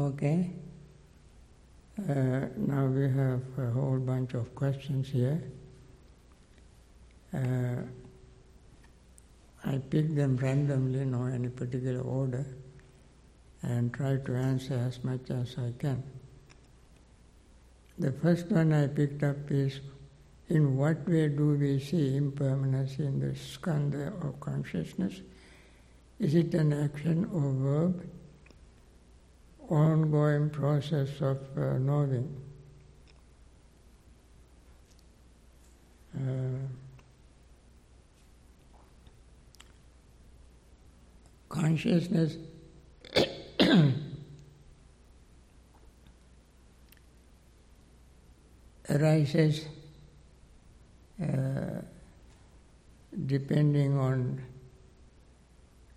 Okay. Uh, now we have a whole bunch of questions here. Uh, I pick them randomly, no any particular order, and try to answer as much as I can. The first one I picked up is in what way do we see impermanence in the skandha of consciousness? Is it an action or verb? Ongoing process of uh, knowing. Uh, consciousness arises uh, depending on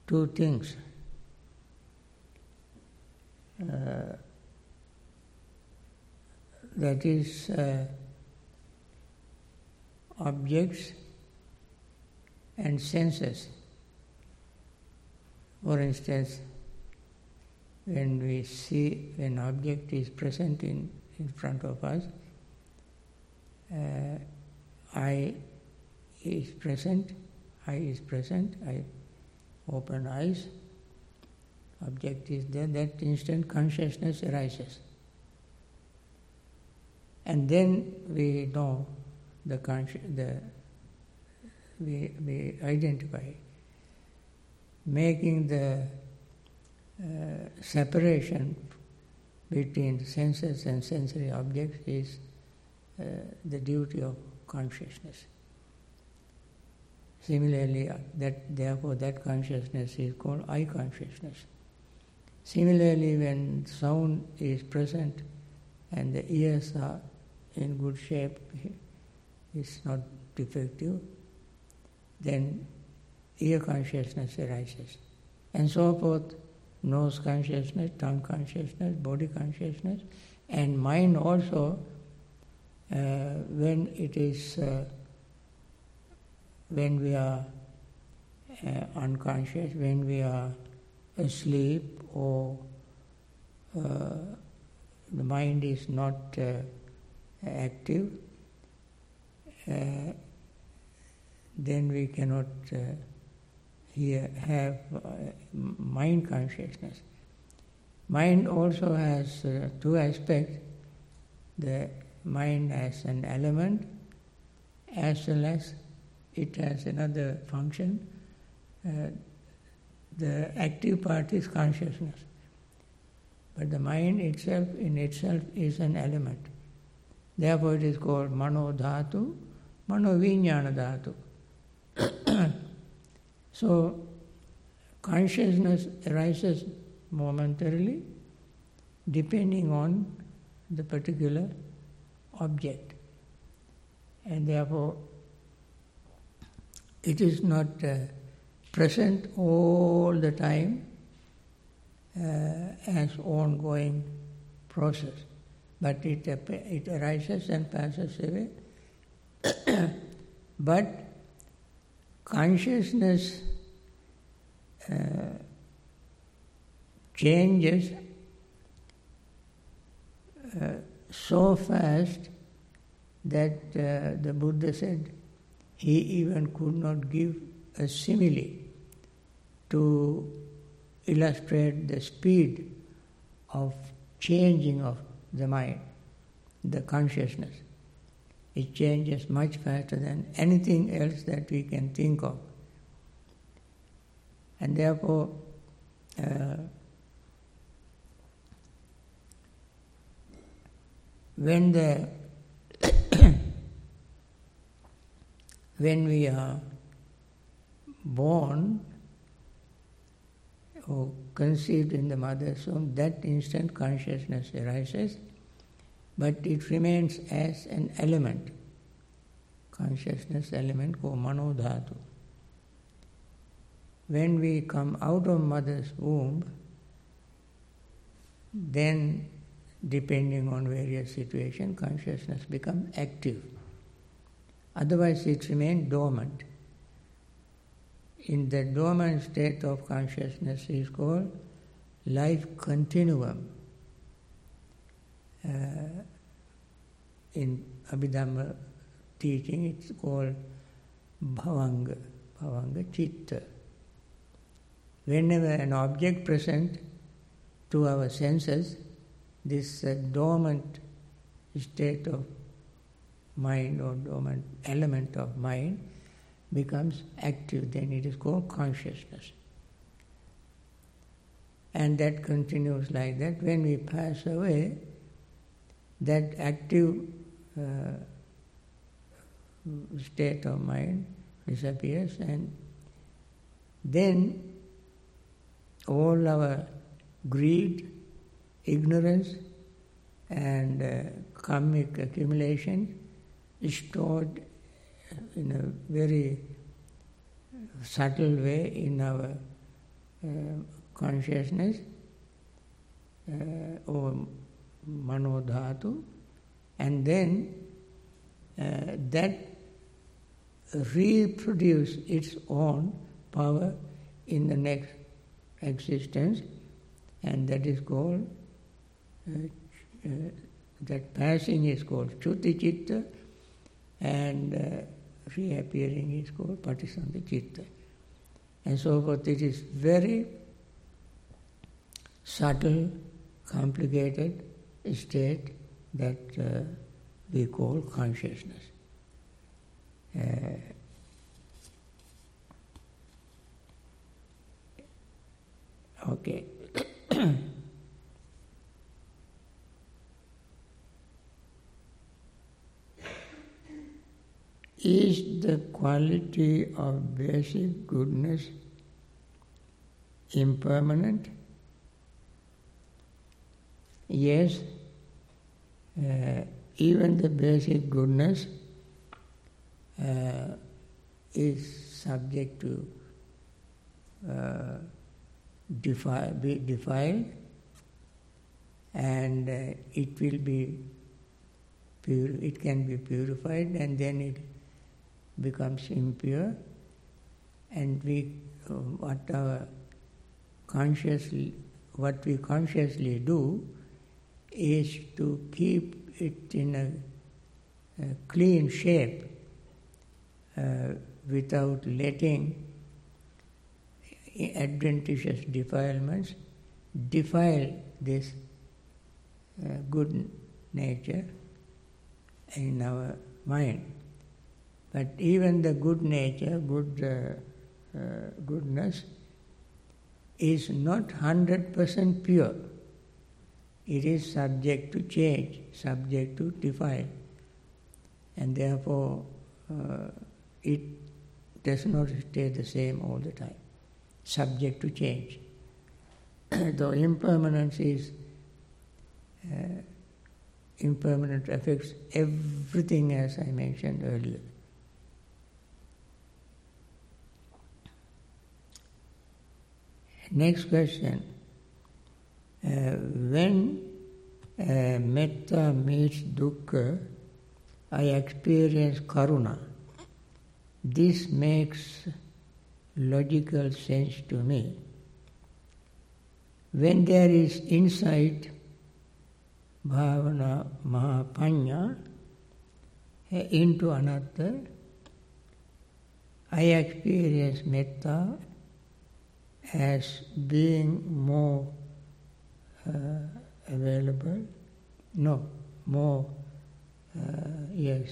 two things. Uh, that is, uh, objects and senses. For instance, when we see an object is present in, in front of us, uh, eye is present, eye is present, I open eyes, object is there, that instant consciousness arises. And then we know the consci- the we, we identify making the uh, separation between senses and sensory objects is uh, the duty of consciousness. Similarly, uh, that therefore that consciousness is called eye consciousness. Similarly, when sound is present and the ears are in good shape, it's not defective, then ear consciousness arises. And so forth, nose consciousness, tongue consciousness, body consciousness, and mind also, uh, when it is, uh, when we are uh, unconscious, when we are asleep or uh, the mind is not uh, active, uh, then we cannot here have mind consciousness. Mind also has uh, two aspects the mind as an element, as well as it has another function. Uh, the active part is consciousness. But the mind itself, in itself, is an element. Therefore, it is called mano dhatu, mano vijnana dhatu. so, consciousness arises momentarily depending on the particular object. And therefore, it is not uh, present all the time uh, as ongoing process, but it, it arises and passes away. but consciousness uh, changes uh, so fast that uh, the Buddha said he even could not give a simile to illustrate the speed of changing of the mind, the consciousness. It changes much faster than anything else that we can think of. And therefore, uh, when the when we are born or conceived in the mother's womb, that instant consciousness arises, but it remains as an element, consciousness element called manodhatu. When we come out of mother's womb, then depending on various situations, consciousness becomes active. Otherwise, it remains dormant. In the dormant state of consciousness is called life continuum. uh, in Abhidhamma teaching, it's called bhavanga, bhavanga chitta. Whenever an object present to our senses, this uh, dormant state of mind or dormant element of mind becomes active, then it is called consciousness. And that continues like that. When we pass away, that active uh, state of mind disappears, and then all our greed, ignorance, and uh, karmic accumulation is stored in a very subtle way in our uh, consciousness uh, or manodhatu, and then uh, that reproduce its own power in the next existence, and that is called uh, uh, that passing is called Chuti Chitta, and uh, reappearing is called Patisandhi Chitta. And so forth. It is very subtle, complicated state that uh, we call consciousness. Uh, okay. Is the quality of basic goodness impermanent? Yes, uh, even the basic goodness uh, is subject to uh, defi- be defiled and uh, it will be pure, it can be purified and then it becomes impure and we uh, what our consciously what we consciously do is to keep it in a, a clean shape uh, without letting adventitious defilements defile this uh, good nature in our mind. But even the good nature, good uh, uh, goodness, is not hundred percent pure. It is subject to change, subject to defile, and therefore uh, it does not stay the same all the time, subject to change. Though impermanence is uh, impermanent affects everything as I mentioned earlier. Next question. Uh, when uh, metta meets dukkha, I experience karuna. This makes logical sense to me. When there is insight, bhavana, mahapanya, into anatta, I experience metta as being more uh, available, no, more, uh, yes,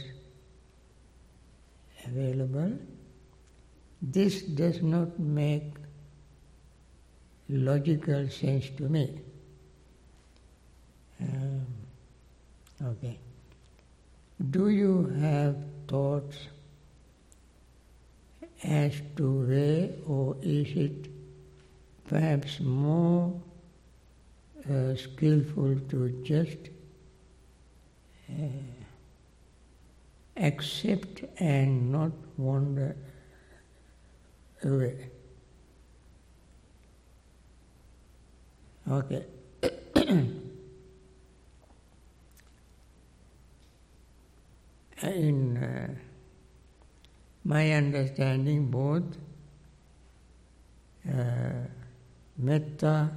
available. This does not make logical sense to me. Um, okay. Do you have thoughts as to where or is it perhaps more uh, skillful to just uh, accept and not wander away. Okay. In uh, my understanding, both uh, metta,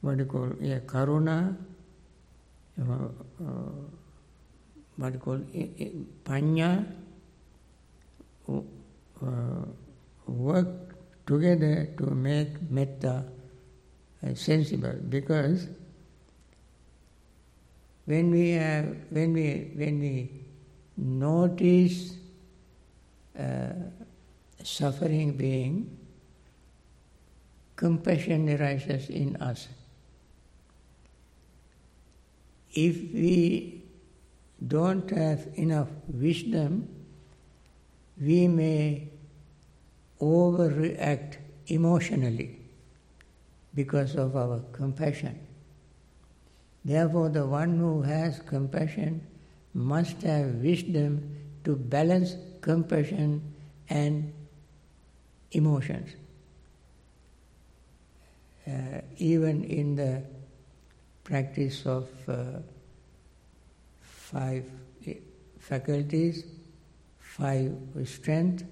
what do you call yeah, karuna, uh, what you call panya uh, work together to make metta uh, sensible. Because when we have when we when we notice uh, suffering being compassion arises in us if we don't have enough wisdom we may overreact emotionally because of our compassion. Therefore, the one who has compassion must have wisdom to balance compassion and emotions. Uh, even in the practice of uh, five eh, faculties, five strength,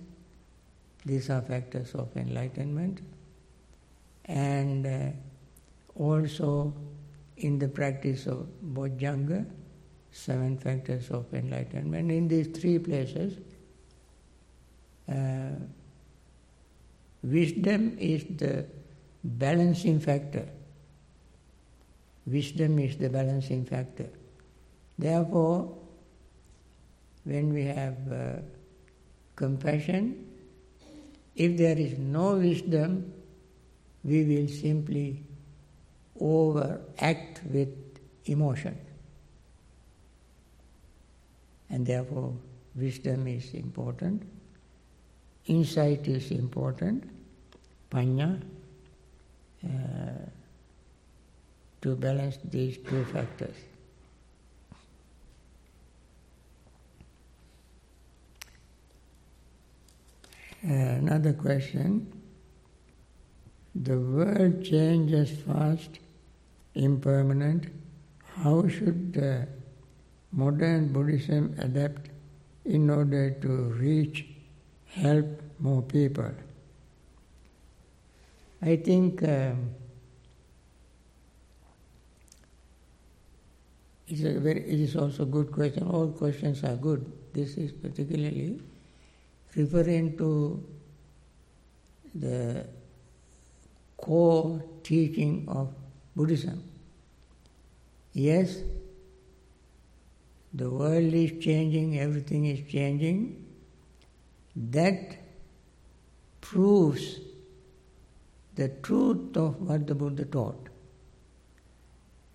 these are factors of enlightenment. And uh, also in the practice of Bojjhanga, seven factors of enlightenment. In these three places, uh, wisdom is the balancing factor. Wisdom is the balancing factor. Therefore, when we have uh, compassion, if there is no wisdom, we will simply overact with emotion. And therefore, wisdom is important, insight is important, panya, uh, to balance these two factors. another question. The world changes fast, impermanent. How should the modern Buddhism adapt in order to reach, help more people? I think um, it's a very, it is also a good question. All questions are good. This is particularly referring to the core teaching of Buddhism. Yes, the world is changing, everything is changing. That proves the truth of what the Buddha taught.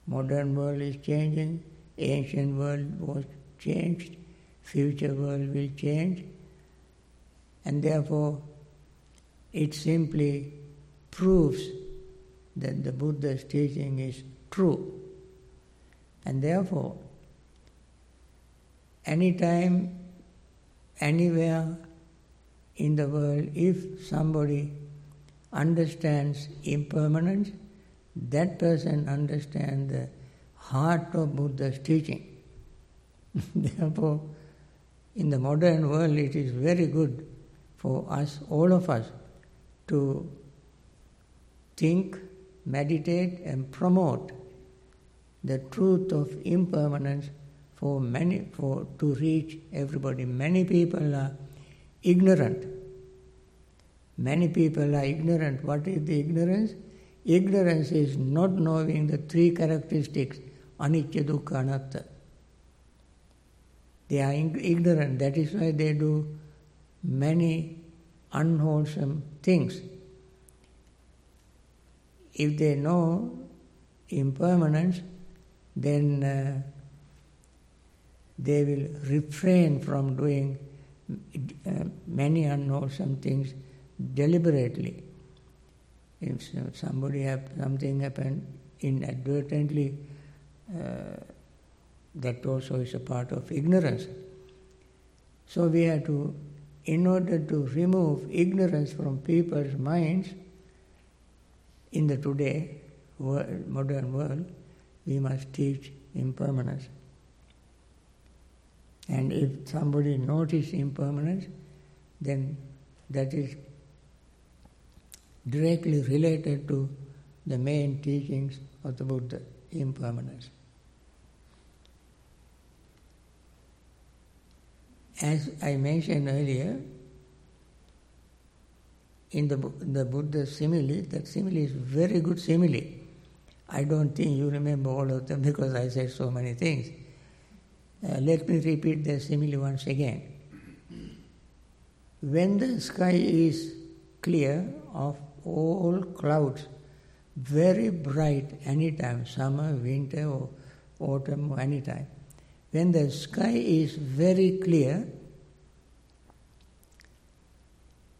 Modern world is changing, ancient world was changed, future world will change, and therefore it simply proves that the Buddha's teaching is true. And therefore, anytime, anywhere in the world, if somebody understands impermanence, that person understands the heart of Buddha's teaching. Therefore, in the modern world, it is very good for us, all of us, to think, meditate, and promote the truth of impermanence for many, for to reach everybody. Many people are ignorant. Many people are ignorant. What is the ignorance? Ignorance is not knowing the three characteristics anicca, dukkha, anatta. They are ignorant. That is why they do many unwholesome things. If they know impermanence, then uh, they will refrain from doing uh, many unwholesome things deliberately. If somebody have something happen inadvertently, uh, that also is a part of ignorance. So we have to in order to remove ignorance from people's minds in the today world, modern world, we must teach impermanence. And if somebody notices impermanence, then that is directly related to the main teachings of the Buddha, impermanence. As I mentioned earlier, in the, the Buddha simile, that simile is very good simile. I don't think you remember all of them because I said so many things. Uh, let me repeat the simile once again. When the sky is clear of all clouds, very bright anytime, summer, winter, or autumn, or anytime. When the sky is very clear,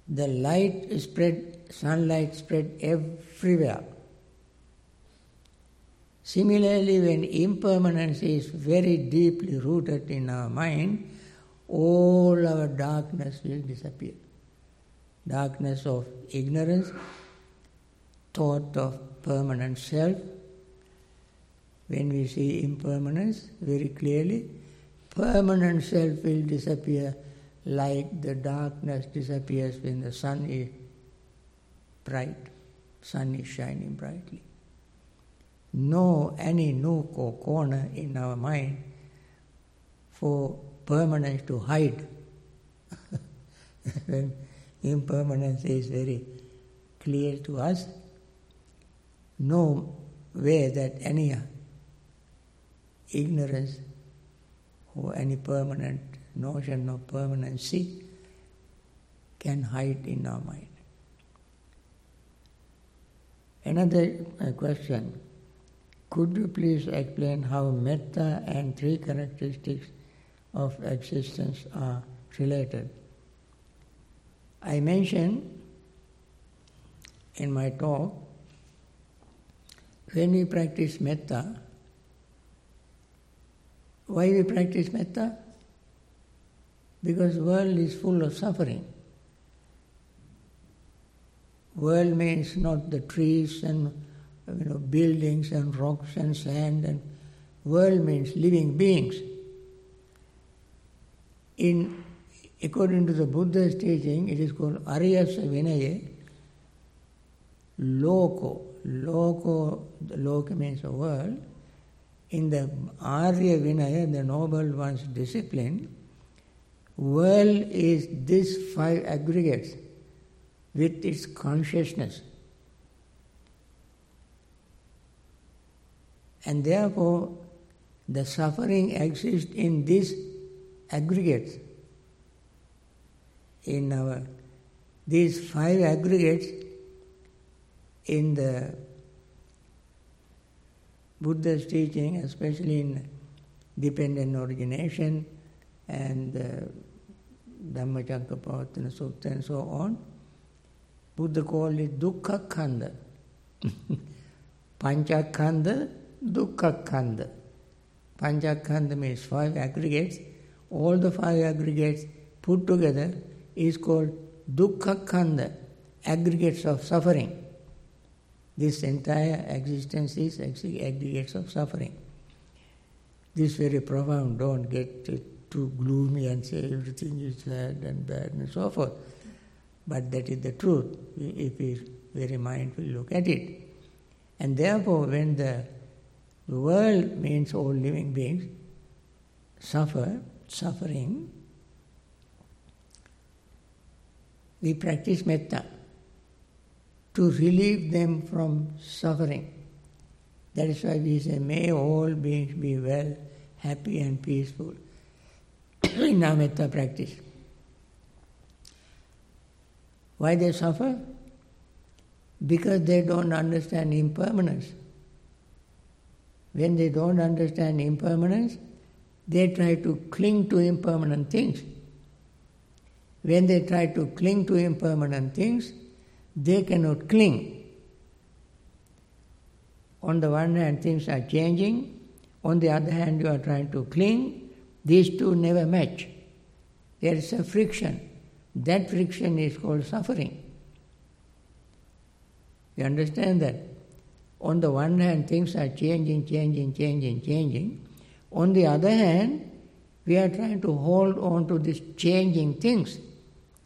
the light spread, sunlight spread everywhere. Similarly, when impermanence is very deeply rooted in our mind, all our darkness will disappear. Darkness of ignorance, thought of permanent self. When we see impermanence very clearly, permanent self will disappear like the darkness disappears when the sun is bright, sun is shining brightly. No any nook or corner in our mind for permanence to hide. when impermanence is very clear to us, no way that any ignorance or any permanent notion of permanency can hide in our mind. Another uh, question Could you please explain how metta and three characteristics of existence are related? I mentioned in my talk when we practice metta, why we practice metta? because world is full of suffering. World means not the trees and you know buildings and rocks and sand and world means living beings. In according to the Buddha's teaching, it is called Ariyasa Vinaya, Loko. Loko, Loka means the world. In the Arya Vinaya, the Noble One's discipline, World is these five aggregates with its consciousness. And therefore, the suffering exists in these aggregates. In our these five aggregates in the Buddha's teaching, especially in dependent origination, and uh, Dhammacakkappavattana Sutta and so on, Buddha called it Dukkha Khanda. Panchakhanda, Dukkha Khanda. Panchakhanda means five aggregates. All the five aggregates put together is called Dukkha Khanda, aggregates of suffering. This entire existence is aggregates of suffering. This very profound, don't get too gloomy and say everything is sad and bad and so forth. But that is the truth if we very mindfully look at it. And therefore, when the world means all living beings suffer, suffering, we practice metta to relieve them from suffering. That is why we say, may all beings be well, happy and peaceful in our metta practice. Why they suffer? Because they don't understand impermanence. When they don't understand impermanence, they try to cling to impermanent things. When they try to cling to impermanent things, they cannot cling. On the one hand, things are changing. On the other hand, you are trying to cling. These two never match. There is a friction. That friction is called suffering. You understand that? On the one hand, things are changing, changing, changing, changing. On the other hand, we are trying to hold on to these changing things,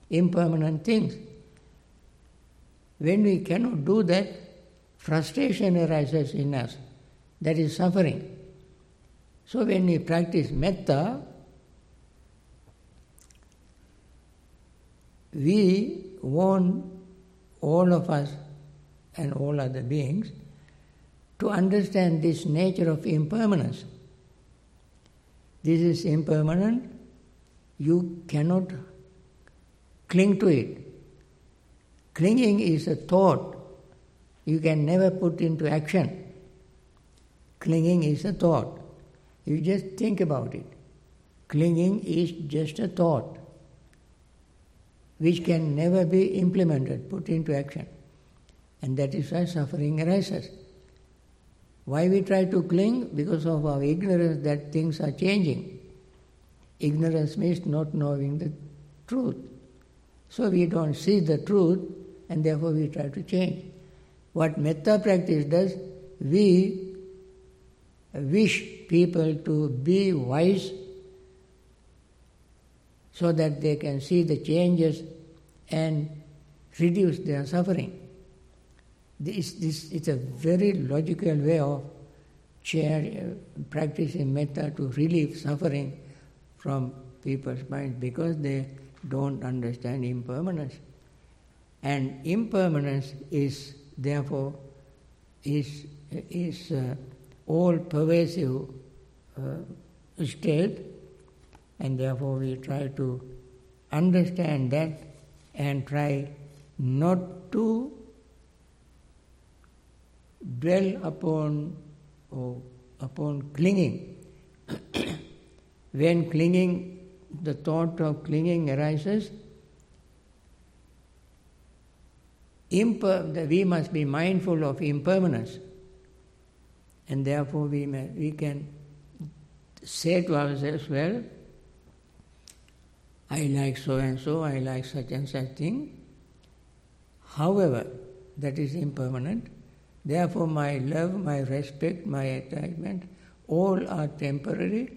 impermanent things. When we cannot do that, frustration arises in us. That is suffering. So when we practice metta, we want all of us and all other beings to understand this nature of impermanence. This is impermanent, you cannot cling to it. Clinging is a thought you can never put into action. Clinging is a thought. You just think about it. Clinging is just a thought which can never be implemented, put into action. And that is why suffering arises. Why we try to cling? Because of our ignorance that things are changing. Ignorance means not knowing the truth. So we don't see the truth and therefore we try to change. What metta practice does, we wish people to be wise so that they can see the changes and reduce their suffering. This, this is a very logical way of share, uh, practicing metta to relieve suffering from people's minds because they don't understand impermanence. And impermanence is therefore is, is uh, all pervasive uh, state and therefore we try to understand that and try not to dwell upon or upon clinging. when clinging, the thought of clinging arises, imper- we must be mindful of impermanence. And therefore, we, may, we can say to ourselves, well, I like so and so, I like such and such thing. However, that is impermanent. Therefore, my love, my respect, my attachment, all are temporary.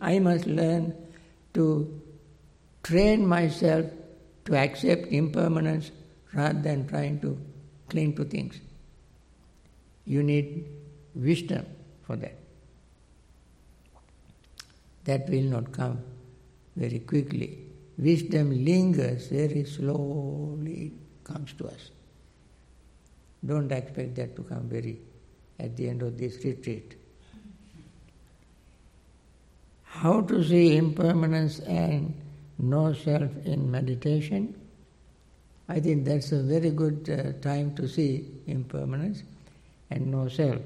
I must learn to train myself to accept impermanence rather than trying to cling to things. You need wisdom for that. That will not come very quickly. Wisdom lingers very slowly, it comes to us. Don't expect that to come very at the end of this retreat. How to see impermanence and no self in meditation? I think that's a very good uh, time to see impermanence and no self.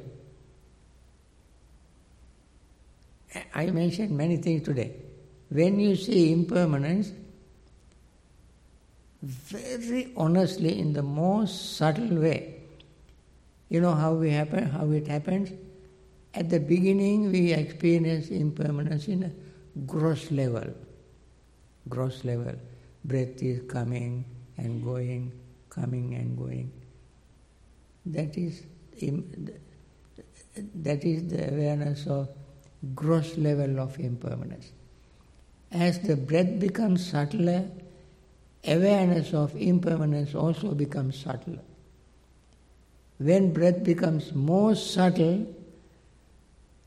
I mentioned many things today. When you see impermanence, very honestly, in the most subtle way, you know how we happen, how it happens. At the beginning, we experience impermanence in a gross level. Gross level. Breath is coming and going, coming and going. That is that is the awareness of gross level of impermanence. As the breath becomes subtler, awareness of impermanence also becomes subtler. When breath becomes more subtle,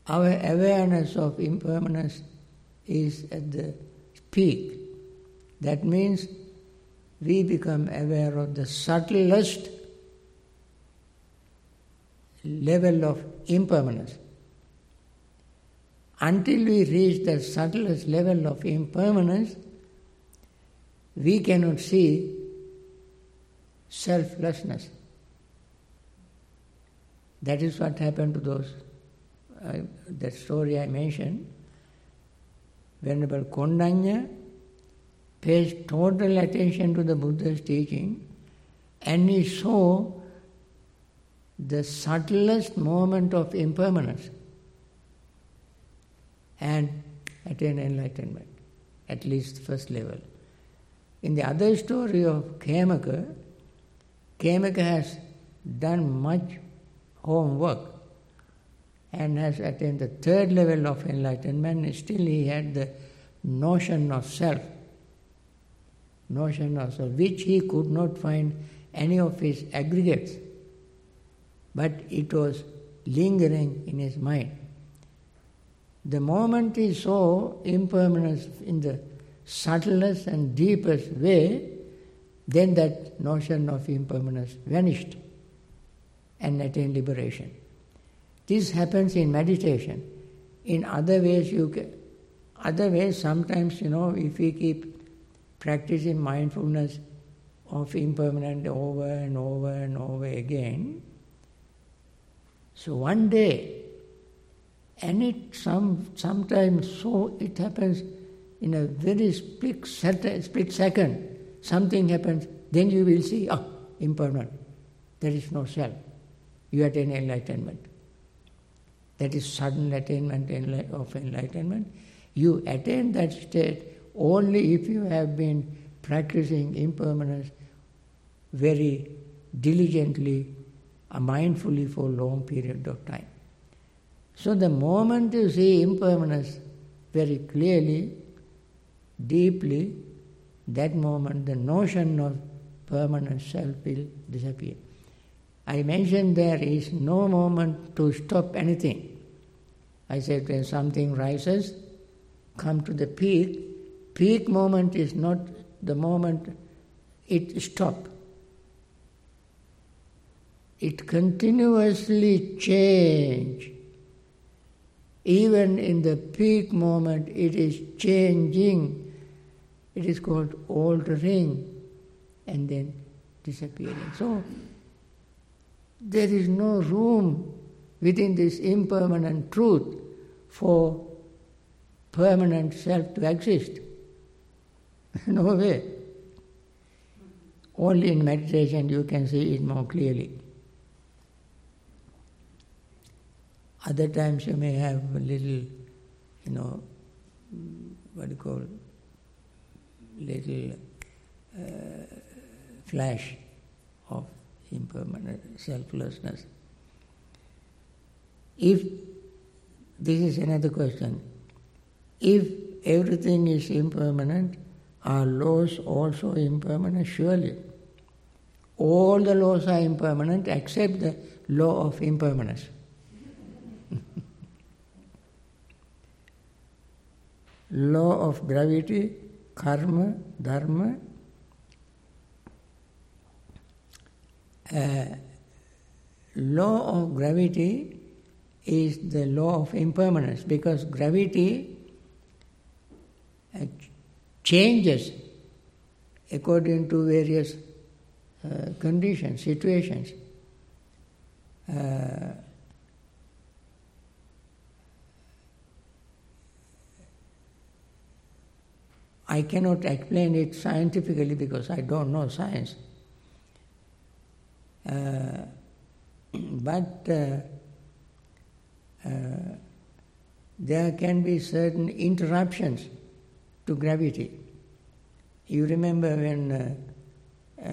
our awareness of impermanence is at the peak. That means we become aware of the subtlest level of impermanence. Until we reach the subtlest level of impermanence, we cannot see selflessness. That is what happened to those, uh, that story I mentioned. Venerable Kondanya pays total attention to the Buddha's teaching and he saw the subtlest moment of impermanence and attain enlightenment, at least first level. In the other story of Khemaka, Khemaka has done much homework and has attained the third level of enlightenment, still he had the notion of self, notion of self, which he could not find any of his aggregates, but it was lingering in his mind. The moment he saw impermanence in the subtlest and deepest way, then that notion of impermanence vanished and attained liberation. This happens in meditation. In other ways, you can, other ways, sometimes, you know, if we keep practicing mindfulness of impermanent over and over and over again, so one day, and it some sometimes so it happens in a very split, split second, something happens, then you will see, ah, impermanent. There is no self. You attain enlightenment. That is sudden attainment of enlightenment. You attain that state only if you have been practicing impermanence very diligently, uh, mindfully for a long period of time. So the moment you see impermanence very clearly, deeply, that moment the notion of permanent self will disappear. I mentioned there is no moment to stop anything. I said when something rises, come to the peak, peak moment is not the moment it stops. It continuously change. Even in the peak moment, it is changing. It is called altering and then disappearing. So, there is no room within this impermanent truth for permanent self to exist. no way. Only in meditation you can see it more clearly. Other times you may have a little, you know, what do you call, little uh, flash of impermanent selflessness. If, this is another question, if everything is impermanent, are laws also impermanent? Surely. All the laws are impermanent except the law of impermanence. law of gravity, karma, dharma, uh, law of gravity is the law of impermanence because gravity uh, changes according to various uh, conditions, situations. Uh, I cannot explain it scientifically because I don't know science. Uh, but uh, uh, there can be certain interruptions to gravity. You remember when uh,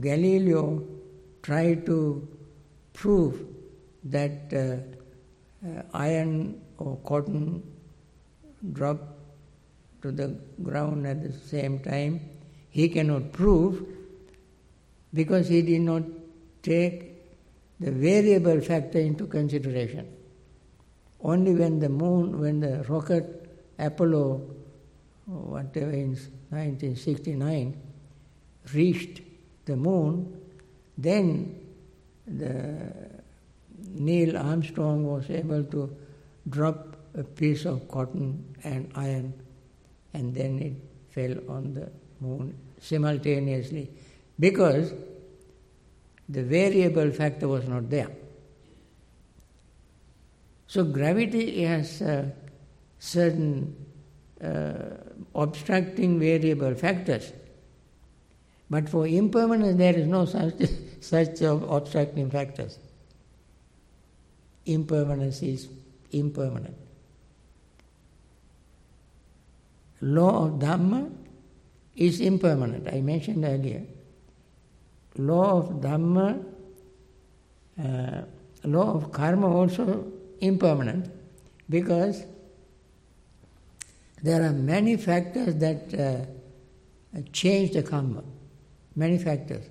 Galileo tried to prove that iron or cotton drop to the ground at the same time, he cannot prove because he did not take the variable factor into consideration. Only when the moon, when the rocket Apollo, whatever in 1969, reached the moon, then the Neil Armstrong was able to drop a piece of cotton and iron, and then it fell on the moon simultaneously because the variable factor was not there. So gravity has certain uh, obstructing variable factors. But for impermanence, there is no such, such obstructing factors. Impermanence is impermanent. Law of Dhamma is impermanent. I mentioned earlier law of Dhamma, uh, law of karma also impermanent because there are many factors that uh, change the karma, many factors.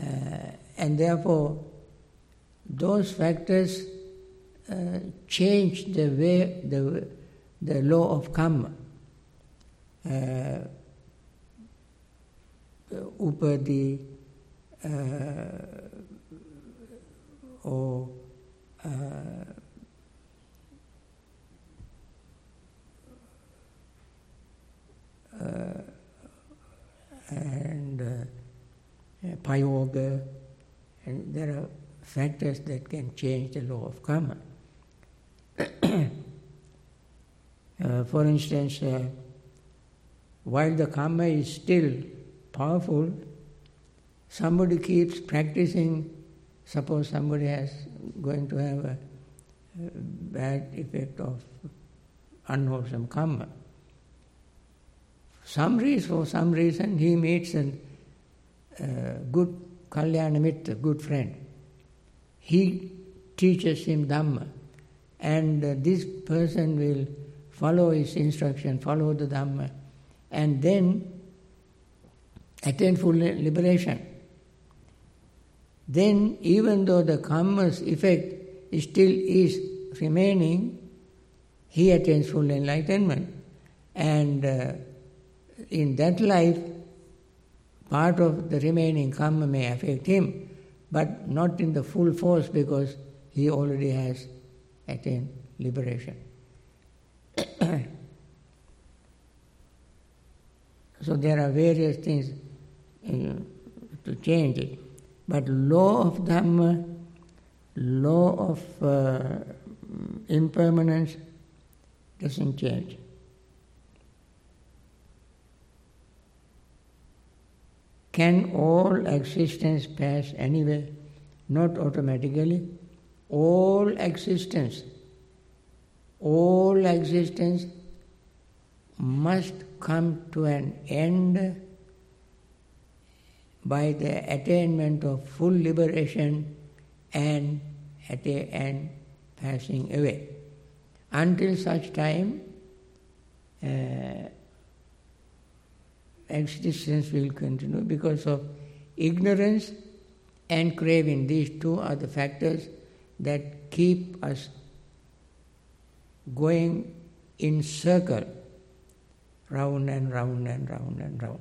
Uh, and therefore, those factors uh, change the way, the, the law of karma. Upadhi uh, or uh, uh, and uh, payoga, and there are factors that can change the law of karma. uh, for instance, uh, while the karma is still powerful, somebody keeps practicing. Suppose somebody has going to have a, a bad effect of unwholesome karma. Some reason, for some reason, he meets a uh, good kalyana mitra, good friend. He teaches him Dhamma, and uh, this person will follow his instruction, follow the Dhamma, and then attain full liberation. Then, even though the karma's effect still is remaining, he attains full enlightenment. And uh, in that life, part of the remaining karma may affect him, but not in the full force because he already has attained liberation. so there are various things to change it. But law of Dhamma, law of uh, impermanence doesn't change. Can all existence pass anyway? Not automatically. All existence, all existence must come to an end by the attainment of full liberation and at a end passing away. Until such time, uh, existence will continue because of ignorance and craving. These two are the factors that keep us going in circle, round and round and round and round.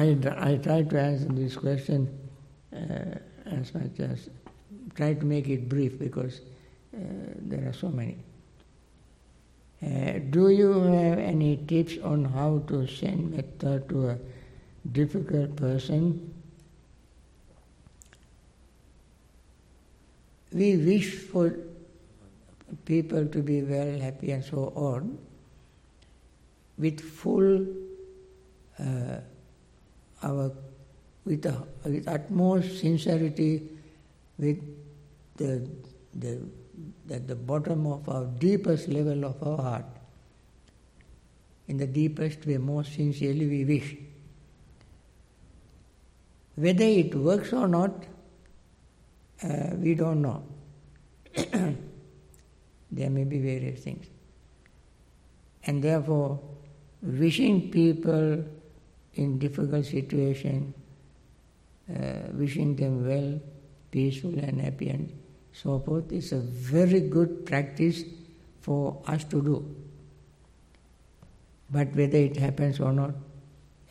I, I try to answer this question uh, as much as try to make it brief because uh, there are so many. Uh, do you have any tips on how to send metta to a difficult person? We wish for people to be well, happy, and so on, with full uh, our with, a, with utmost sincerity, with the, the, at the bottom of our deepest level of our heart, in the deepest way, most sincerely we wish. Whether it works or not, uh, we don't know. there may be various things. And therefore, wishing people in difficult situation, uh, wishing them well, peaceful and happy and so forth is a very good practice for us to do. But whether it happens or not,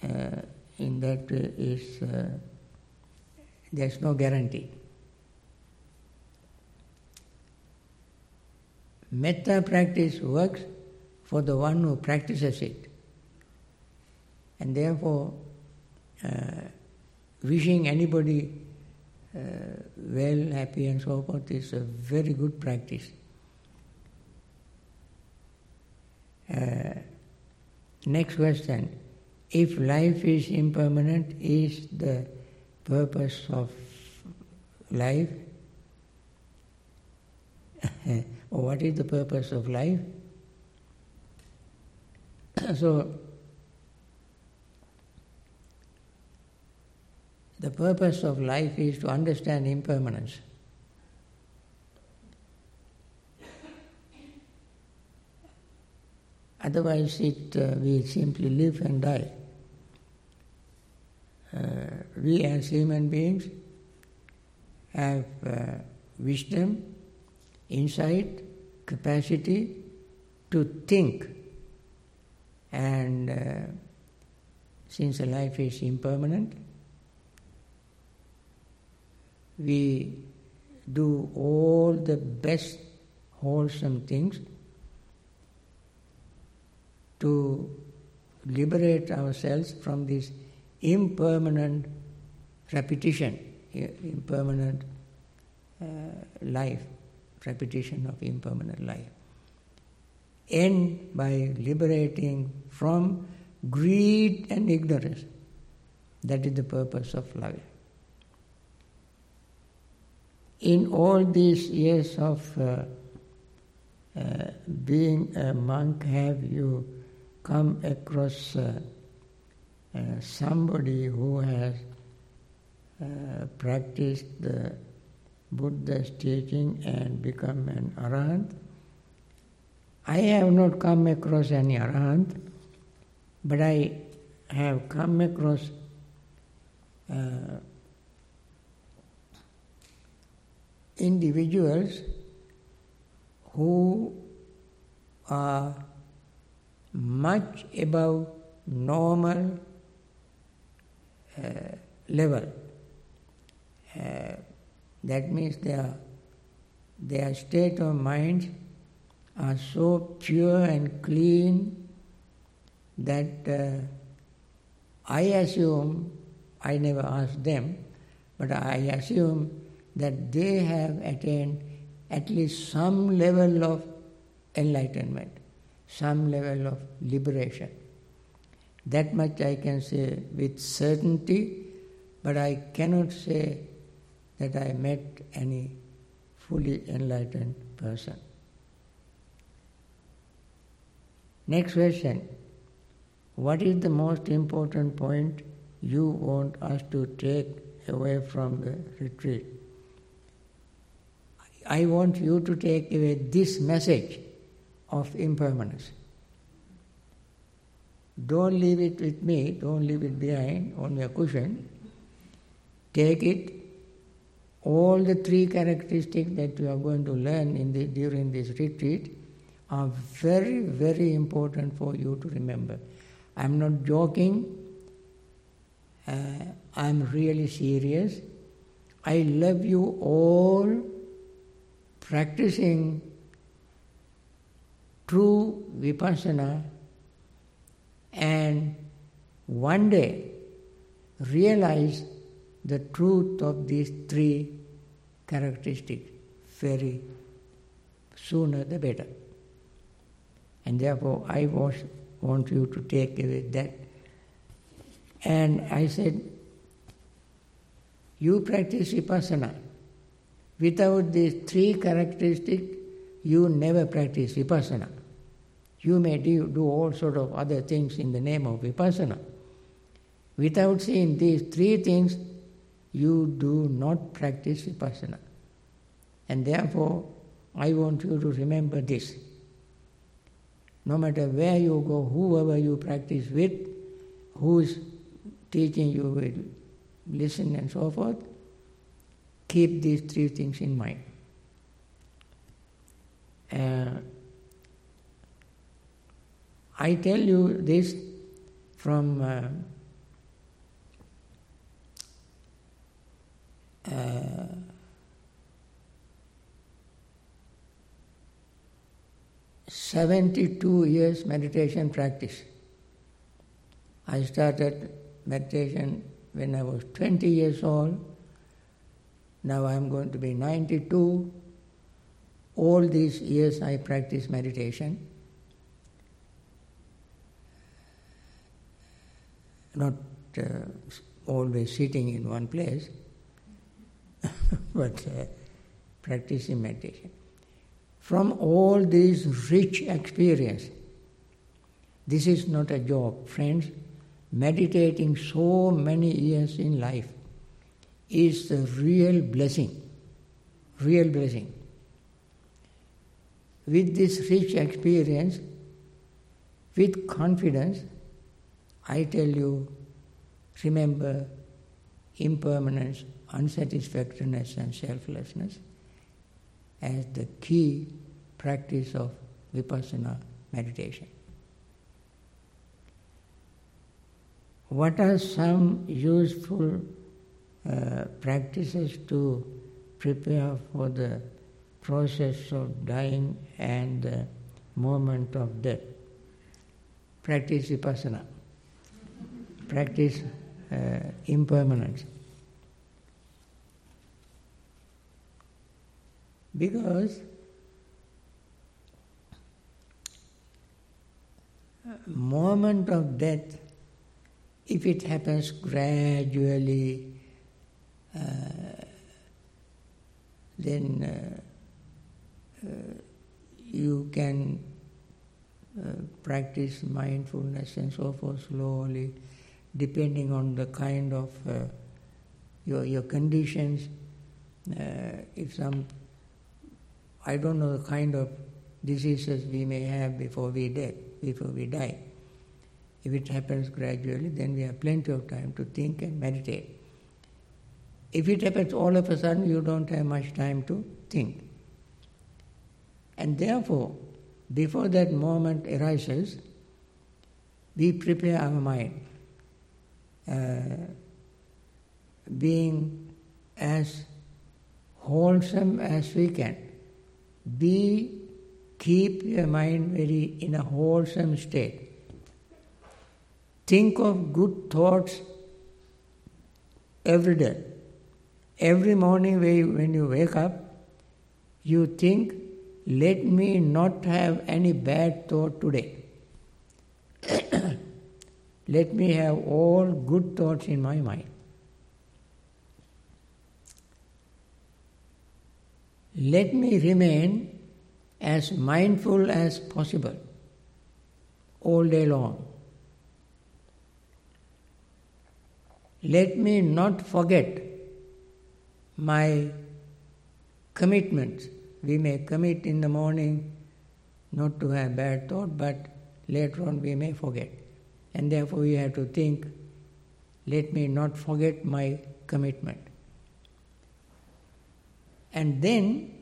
uh, in that way is uh, there's no guarantee. Metta practice works for the one who practices it. And therefore, uh, wishing anybody uh, well, happy, and so forth is a very good practice. Uh, next question. If life is impermanent, is the purpose of life? or what is the purpose of life? so, The purpose of life is to understand impermanence. Otherwise, it uh, we simply live and die. Uh, we as human beings have uh, wisdom, insight, capacity to think. And uh, since life is impermanent, we do all the best wholesome things to liberate ourselves from this impermanent repetition, impermanent uh, life, repetition of impermanent life. End by liberating from greed and ignorance. That is the purpose of life. In all these years of uh, uh, being a monk, have you come across uh, uh, somebody who has uh, practiced the Buddha's teaching and become an arahant? I have not come across any arahant, but I have come across uh, individuals who are much above normal uh, level. Uh, that means their, their state of mind are so pure and clean that uh, I assume, I never asked them, but I assume that they have attained at least some level of enlightenment, some level of liberation. That much I can say with certainty, but I cannot say that I met any fully enlightened person. Next question. What is the most important point you want us to take away from the retreat? I want you to take away this message of impermanence. Don't leave it with me, don't leave it behind on your cushion. Take it. All the three characteristics that you are going to learn in the, during this retreat are very, very important for you to remember. I'm not joking, uh, I'm really serious. I love you all practicing true vipassana and one day realize the truth of these three characteristics very sooner the better. And therefore, I was, want you to take away that. And I said, you practice vipassana. Without these three characteristics, you never practice vipassana. You may do, do all sort of other things in the name of vipassana. Without seeing these three things, you do not practice vipassana. And therefore, I want you to remember this. No matter where you go, whoever you practice with, who's teaching you will listen and so forth, keep these three things in mind. Uh, I tell you this from uh, uh, Seventy-two years meditation practice. I started meditation when I was twenty years old. Now I am going to be ninety-two. All these years I practice meditation. not uh, always sitting in one place, but uh, practicing meditation. From all these rich experience, this is not a joke, friends. Meditating so many years in life is the real blessing, real blessing. With this rich experience, with confidence, I tell you, remember impermanence, unsatisfactoriness, and selflessness as the key practice of vipassana meditation. What are some useful uh, practices to prepare for the process of dying and the moment of death? Practice vipassana. Practice uh, impermanence. Because moment of death, if it happens gradually, uh, then uh, uh, you can uh, practice mindfulness and so forth slowly, depending on the kind of uh, your your conditions. Uh, if some, I don't know the kind of diseases we may have before we die. Before we die, if it happens gradually, then we have plenty of time to think and meditate. If it happens all of a sudden, you don't have much time to think. And therefore, before that moment arises, we prepare our mind, uh, being as wholesome as we can. Be keep your mind very in a wholesome state. Think of good thoughts every day. Every morning when you wake up, you think, let me not have any bad thought today. let me have all good thoughts in my mind. Let me remain as mindful as possible all day long. Let me not forget my commitments. We may commit in the morning not to have bad thought, but later on we may forget. And therefore we have to think, let me not forget my commitment. And then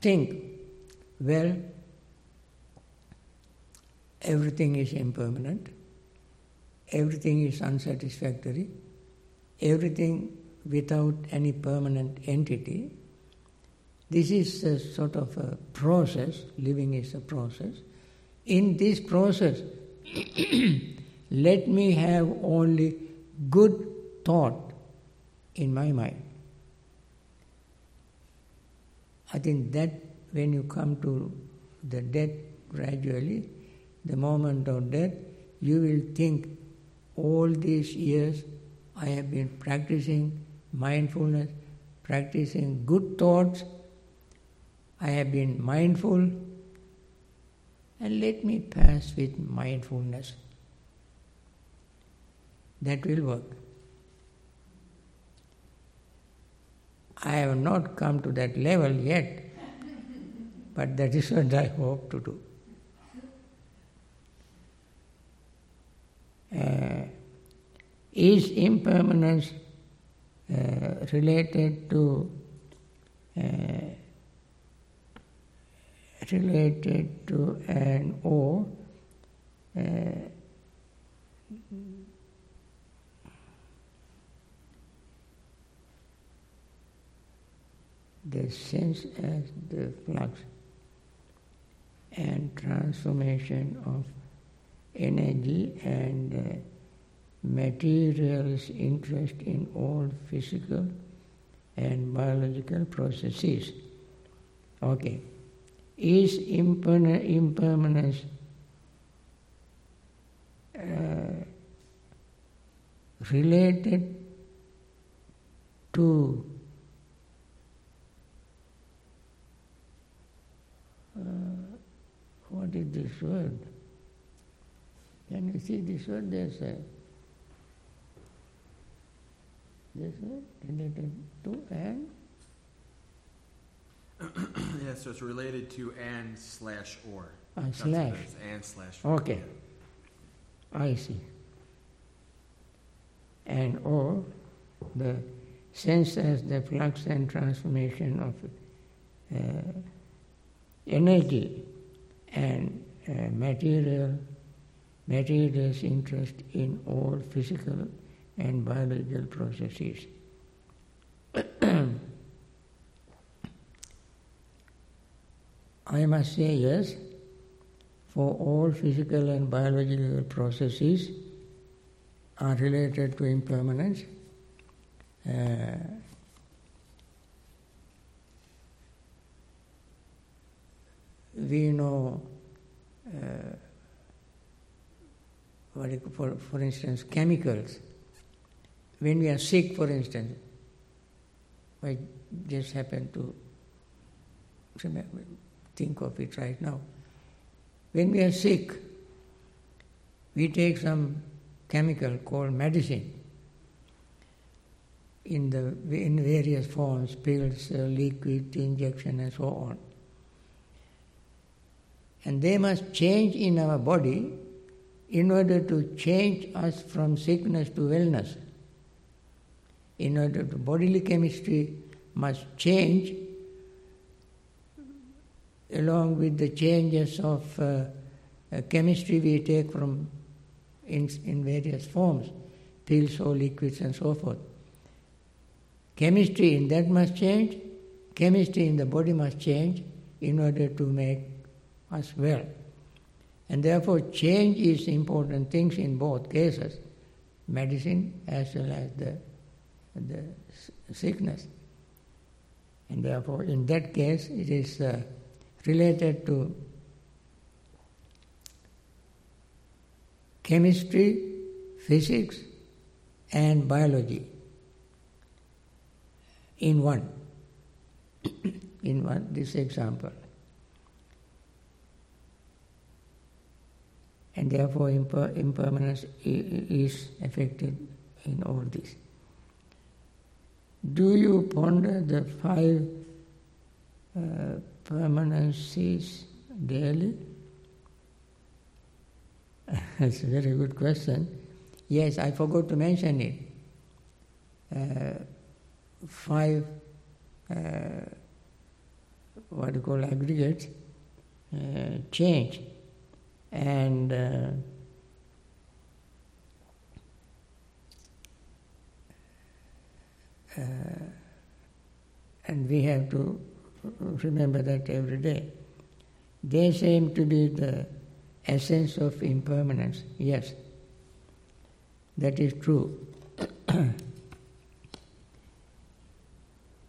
think, well, everything is impermanent, everything is unsatisfactory, everything without any permanent entity. This is a sort of a process, living is a process. In this process, let me have only good thought in my mind. I think that when you come to the death gradually, the moment of death, you will think all these years I have been practicing mindfulness, practicing good thoughts, I have been mindful, and let me pass with mindfulness. That will work. I have not come to that level yet, but that is what I hope to do. Uh, is impermanence related to uh, related to an O uh, the sense as the flux and transformation of energy and uh, material's interest in all physical and biological processes. Okay. Is impermanence uh, related to uh, what is this word? Can you see this word? There's a this word related to and yeah, so it's related to and slash or. Ah, slash. And slash or. Okay. I see. And or the sense as the flux and transformation of uh, energy and uh, material materialist interest in all physical and biological processes. I must say yes, for all physical and biological processes are related to impermanence. Uh, we know, uh, for, for instance, chemicals. When we are sick, for instance, I just happen to think of it right now. When we are sick, we take some chemical called medicine in the in various forms, pills, uh, liquid, injection, and so on. And they must change in our body in order to change us from sickness to wellness. In order to bodily chemistry must change along with the changes of uh, uh, chemistry we take from in, in various forms, pills or liquids and so forth. Chemistry in that must change, chemistry in the body must change in order to make us well. And therefore change is important things in both cases, medicine as well as the, the sickness. And therefore in that case it is uh, related to chemistry, physics, and biology in one. in one, this example. And therefore, imper- impermanence is affected in all this. Do you ponder the five uh, permanencies daily? That's a very good question. Yes, I forgot to mention it. Uh, five, uh, what you call aggregates, uh, change. And uh, and we have to remember that every day. They seem to be the essence of impermanence. Yes, that is true.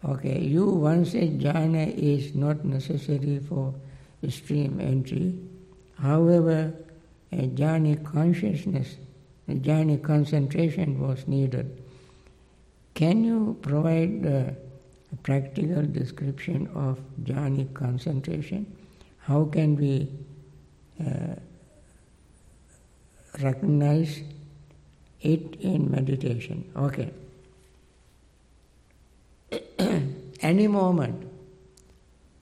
okay, you once said jhana is not necessary for stream entry. However, a jhana consciousness, a jhana concentration was needed. Can you provide a practical description of jhanic concentration? How can we uh, recognize it in meditation. Okay. Any moment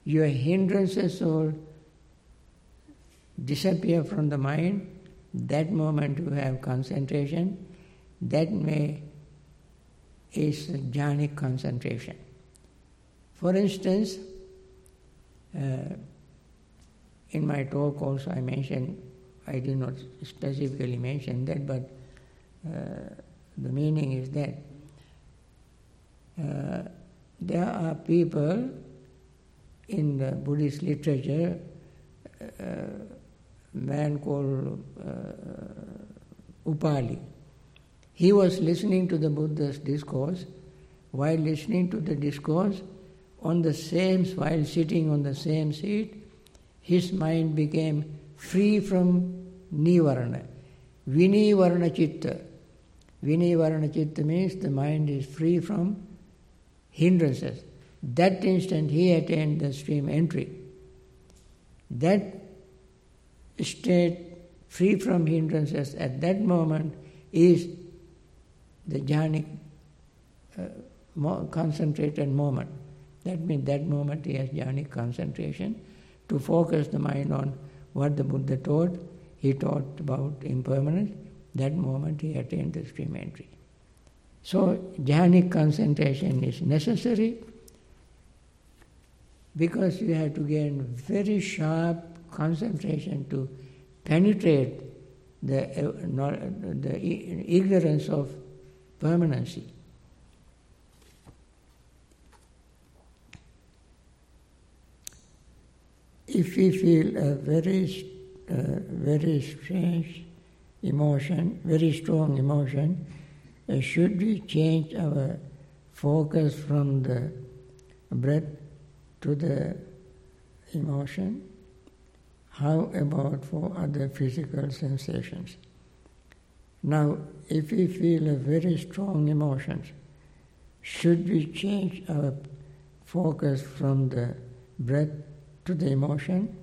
your hindrances will disappear from the mind, that moment you have concentration, that may is jhanic concentration. For instance, uh, in my talk also I mentioned, I did not specifically mention that, but uh, the meaning is that uh, there are people in the Buddhist literature, uh, man called uh, Upali. He was listening to the Buddha's discourse. While listening to the discourse, on the same, while sitting on the same seat, his mind became free from nivarana. Vinivarana chitta. Vinivarana means the mind is free from hindrances. That instant he attained the stream entry. That state free from hindrances at that moment is the jhanic uh, concentrated moment. That means that moment he has jhanic concentration to focus the mind on what the Buddha taught. He taught about impermanence. That moment he attained the stream entry. So, jhanic concentration is necessary because you have to gain very sharp concentration to penetrate the, uh, the ignorance of permanency. If we feel a very, uh, very strange emotion, very strong emotion, uh, should we change our focus from the breath to the emotion? How about for other physical sensations? Now, if we feel a very strong emotions, should we change our focus from the breath to the emotion?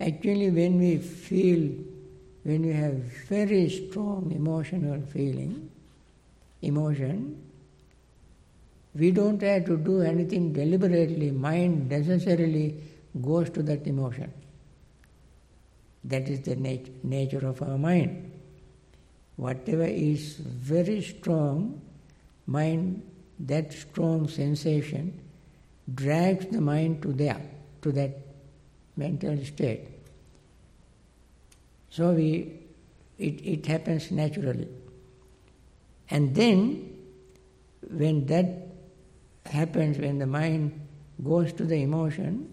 Actually, when we feel, when we have very strong emotional feeling, emotion, we don't have to do anything deliberately. Mind necessarily goes to that emotion. That is the nat- nature of our mind. Whatever is very strong, mind, that strong sensation drags the mind to there, to that mental state. So we, it, it happens naturally. And then, when that happens, when the mind goes to the emotion,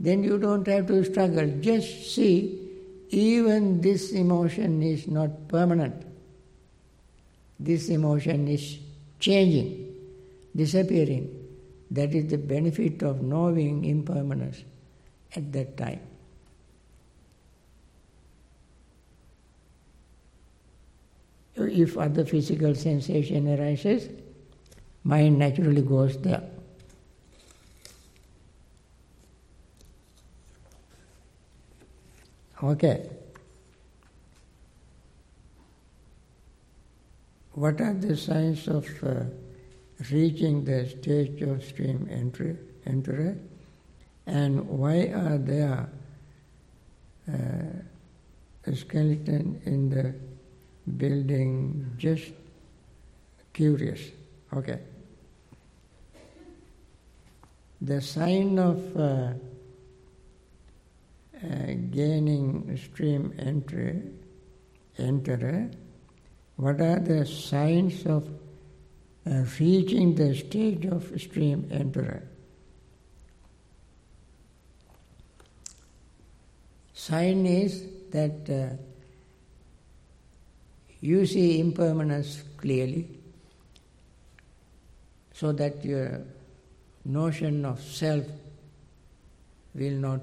then you don't have to struggle. Just see, even this emotion is not permanent. This emotion is changing, disappearing. That is the benefit of knowing impermanence at that time. If other physical sensation arises, mind naturally goes there. Okay. What are the signs of uh, reaching the stage of stream entry, and why are there uh, a skeleton in the building? Just curious. Okay. The sign of uh, gaining stream entry, enter, what are the signs of uh, reaching the stage of stream enterer? Sign is that uh, you see impermanence clearly, so that your notion of self will not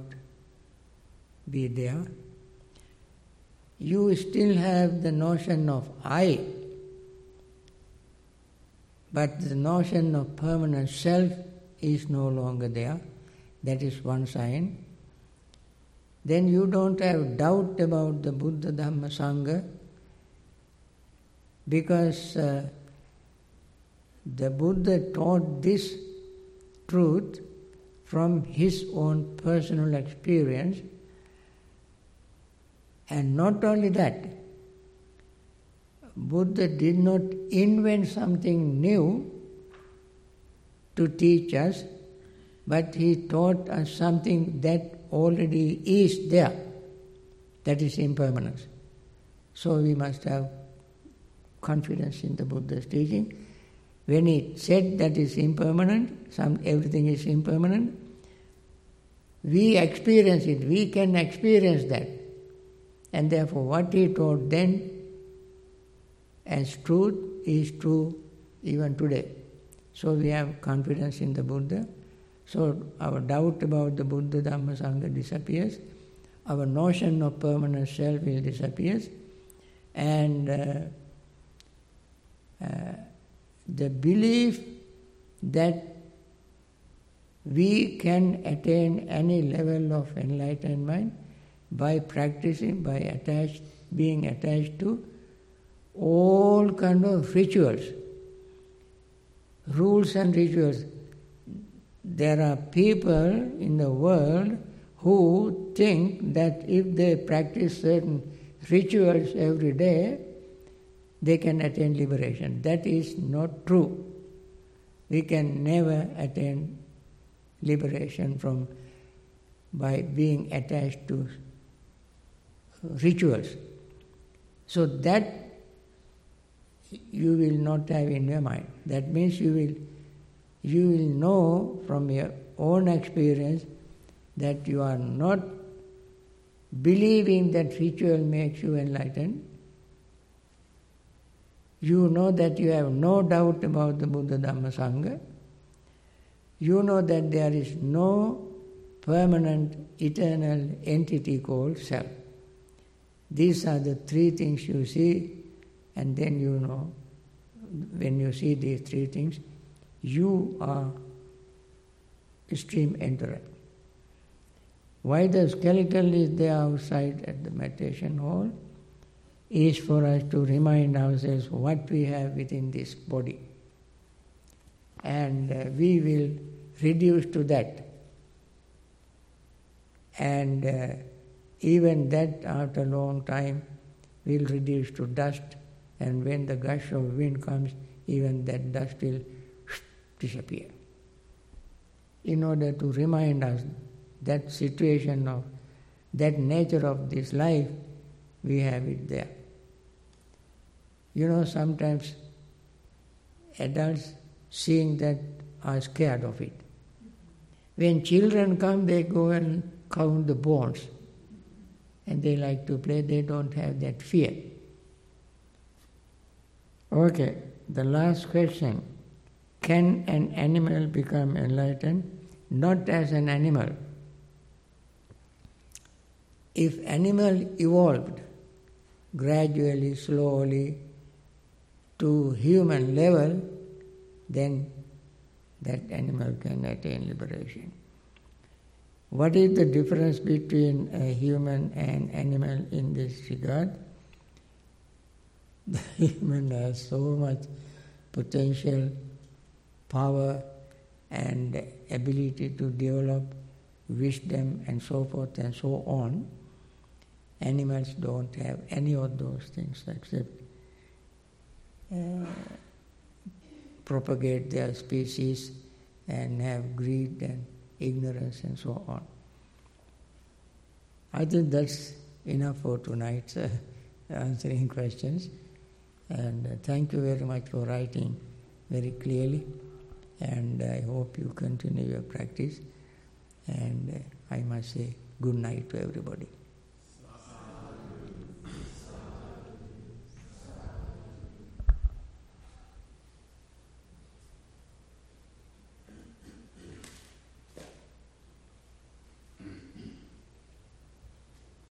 be there. You still have the notion of I, but the notion of permanent self is no longer there. That is one sign. Then you don't have doubt about the Buddha Dhamma Sangha because uh, the Buddha taught this truth from his own personal experience and not only that, Buddha did not invent something new to teach us, but he taught us something that already is there. That is impermanence. So we must have confidence in the Buddha's teaching. When he said that is impermanent, some everything is impermanent, we experience it, we can experience that. And therefore, what he taught then as truth is true even today. So we have confidence in the Buddha. So our doubt about the Buddha Dhamma Sangha disappears. Our notion of permanent self will disappear. And uh, uh, the belief that we can attain any level of enlightenment by practicing, by attached, being attached to all kind of rituals, rules and rituals. There are people in the world who think that if they practice certain rituals every day, they can attain liberation. That is not true. We can never attain liberation from by being attached to rituals. So that you will not have in your mind. That means you will you will know from your own experience that you are not believing that ritual makes you enlightened. You know that you have no doubt about the Buddha Dhamma Sangha. You know that there is no permanent, eternal entity called self. These are the three things you see, and then you know, when you see these three things, you are stream enterer. Why the skeleton is there outside at the meditation hall is for us to remind ourselves what we have within this body. And uh, we will reduce to that. And uh, even that after a long time will reduce to dust and when the gush of wind comes even that dust will disappear. In order to remind us that situation of that nature of this life, we have it there. You know, sometimes adults seeing that are scared of it. When children come, they go and count the bones and they like to play, they don't have that fear. Okay, the last question Can an animal become enlightened? Not as an animal. If animal evolved gradually, slowly to human level, then that animal can attain liberation. What is the difference between a human and animal in this regard? The human has so much potential, power, and ability to develop wisdom and so forth and so on. Animals don't have any of those things except uh, propagate their species and have greed and ignorance and so on. I think that's enough for tonight, uh, answering questions. And uh, thank you very much for writing very clearly. And I hope you continue your practice. And uh, I must say good night to everybody.